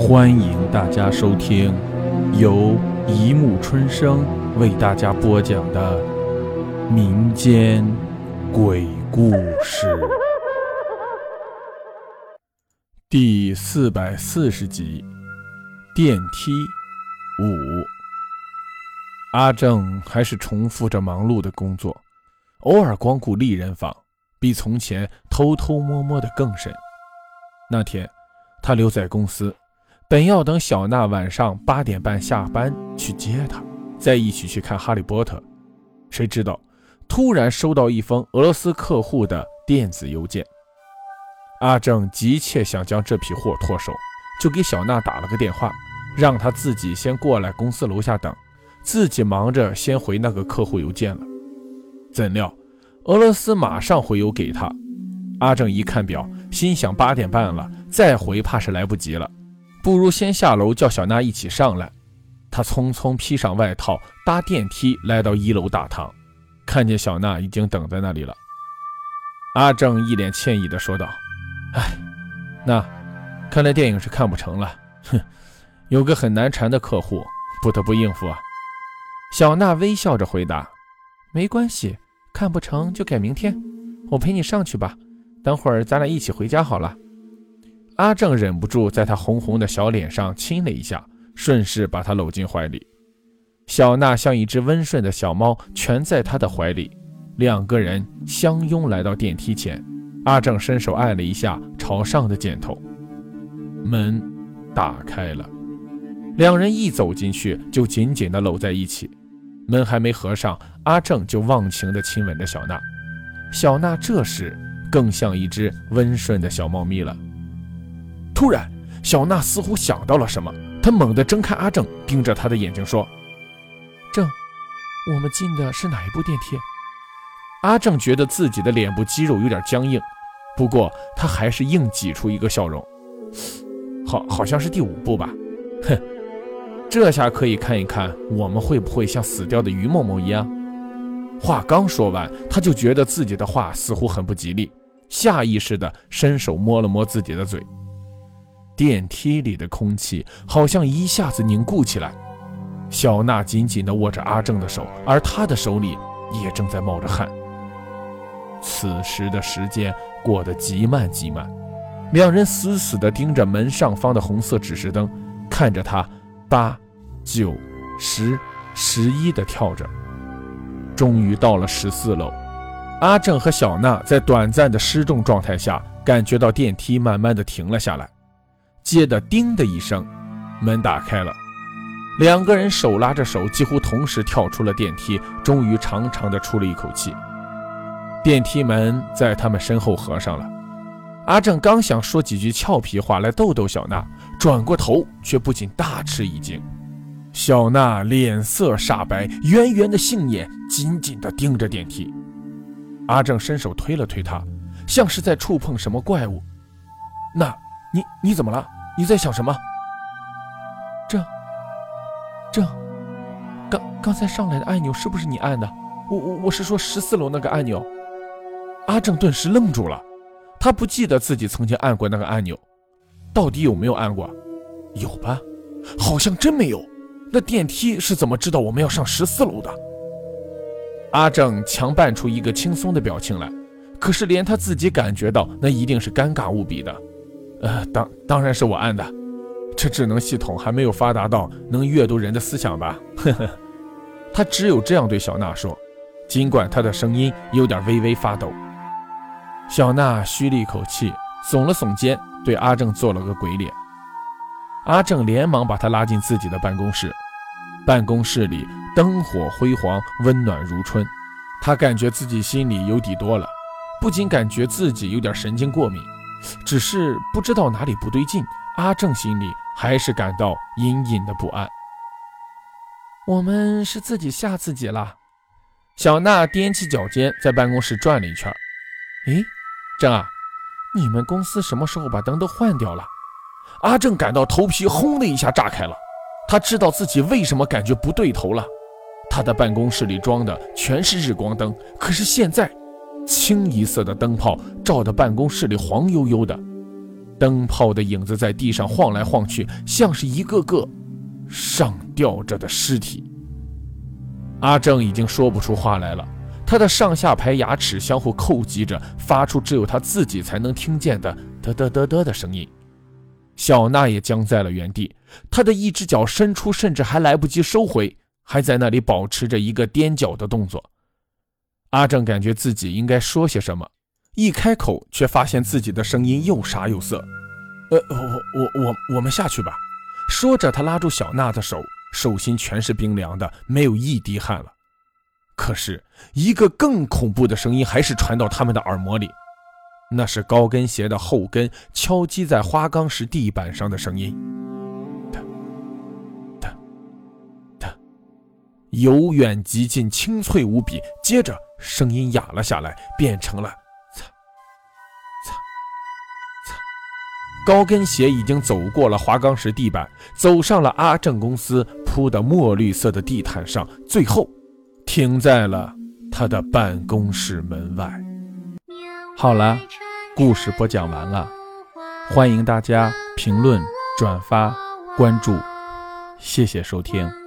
欢迎大家收听由一木春生为大家播讲的民间鬼故事第四百四十集《电梯五》。阿正还是重复着忙碌的工作，偶尔光顾丽人坊，比从前偷偷摸摸的更甚。那天，他留在公司。本要等小娜晚上八点半下班去接她，再一起去看《哈利波特》，谁知道突然收到一封俄罗斯客户的电子邮件。阿正急切想将这批货脱手，就给小娜打了个电话，让她自己先过来公司楼下等，自己忙着先回那个客户邮件了。怎料俄罗斯马上回邮给他，阿正一看表，心想八点半了，再回怕是来不及了。不如先下楼叫小娜一起上来。他匆匆披上外套，搭电梯来到一楼大堂，看见小娜已经等在那里了。阿正一脸歉意地说道：“哎，那看来电影是看不成了。哼，有个很难缠的客户，不得不应付啊。”小娜微笑着回答：“没关系，看不成就改明天，我陪你上去吧。等会儿咱俩一起回家好了。”阿正忍不住在她红红的小脸上亲了一下，顺势把她搂进怀里。小娜像一只温顺的小猫，蜷在他的怀里，两个人相拥来到电梯前。阿正伸手按了一下朝上的箭头，门打开了，两人一走进去就紧紧地搂在一起。门还没合上，阿正就忘情地亲吻着小娜。小娜这时更像一只温顺的小猫咪了。突然，小娜似乎想到了什么，她猛地睁开阿正，盯着他的眼睛说：“正，我们进的是哪一部电梯？”阿正觉得自己的脸部肌肉有点僵硬，不过他还是硬挤出一个笑容：“好，好像是第五部吧。”哼，这下可以看一看我们会不会像死掉的于某某一样。话刚说完，他就觉得自己的话似乎很不吉利，下意识地伸手摸了摸自己的嘴。电梯里的空气好像一下子凝固起来，小娜紧紧地握着阿正的手，而他的手里也正在冒着汗。此时的时间过得极慢极慢，两人死死地盯着门上方的红色指示灯，看着它八、九、十、十一的跳着。终于到了十四楼，阿正和小娜在短暂的失重状态下，感觉到电梯慢慢的停了下来。接着“叮”的一声，门打开了，两个人手拉着手，几乎同时跳出了电梯，终于长长的出了一口气。电梯门在他们身后合上了。阿正刚想说几句俏皮话来逗逗小娜，转过头却不禁大吃一惊。小娜脸色煞白，圆圆的杏眼紧紧地盯着电梯。阿正伸手推了推她，像是在触碰什么怪物。那。你你怎么了？你在想什么？这这刚刚才上来的按钮是不是你按的？我我我是说十四楼那个按钮。阿正顿时愣住了，他不记得自己曾经按过那个按钮，到底有没有按过？有吧？好像真没有。那电梯是怎么知道我们要上十四楼的？阿正强扮出一个轻松的表情来，可是连他自己感觉到那一定是尴尬无比的。呃，当当然是我按的，这智能系统还没有发达到能阅读人的思想吧？呵呵，他只有这样对小娜说，尽管他的声音有点微微发抖。小娜吁了一口气，耸了耸肩，对阿正做了个鬼脸。阿正连忙把他拉进自己的办公室，办公室里灯火辉煌，温暖如春。他感觉自己心里有底多了，不仅感觉自己有点神经过敏。只是不知道哪里不对劲，阿正心里还是感到隐隐的不安。我们是自己吓自己了。小娜踮起脚尖在办公室转了一圈。诶，正啊，你们公司什么时候把灯都换掉了？阿正感到头皮轰的一下炸开了，他知道自己为什么感觉不对头了。他的办公室里装的全是日光灯，可是现在。清一色的灯泡照得办公室里黄悠悠的，灯泡的影子在地上晃来晃去，像是一个个上吊着的尸体。阿正已经说不出话来了，他的上下排牙齿相互叩击着，发出只有他自己才能听见的嘚嘚嘚嘚的声音。小娜也僵在了原地，她的一只脚伸出，甚至还来不及收回，还在那里保持着一个踮脚的动作。阿正感觉自己应该说些什么，一开口却发现自己的声音又沙又涩。呃，我我我我们下去吧。说着，他拉住小娜的手，手心全是冰凉的，没有一滴汗了。可是，一个更恐怖的声音还是传到他们的耳膜里。那是高跟鞋的后跟敲击在花岗石地板上的声音，哒哒哒，由远及近，清脆无比。接着声音哑了下来，变成了擦擦擦。高跟鞋已经走过了花岗石地板，走上了阿正公司铺的墨绿色的地毯上，最后停在了他的办公室门外。好了，故事播讲完了，欢迎大家评论、转发、关注，谢谢收听。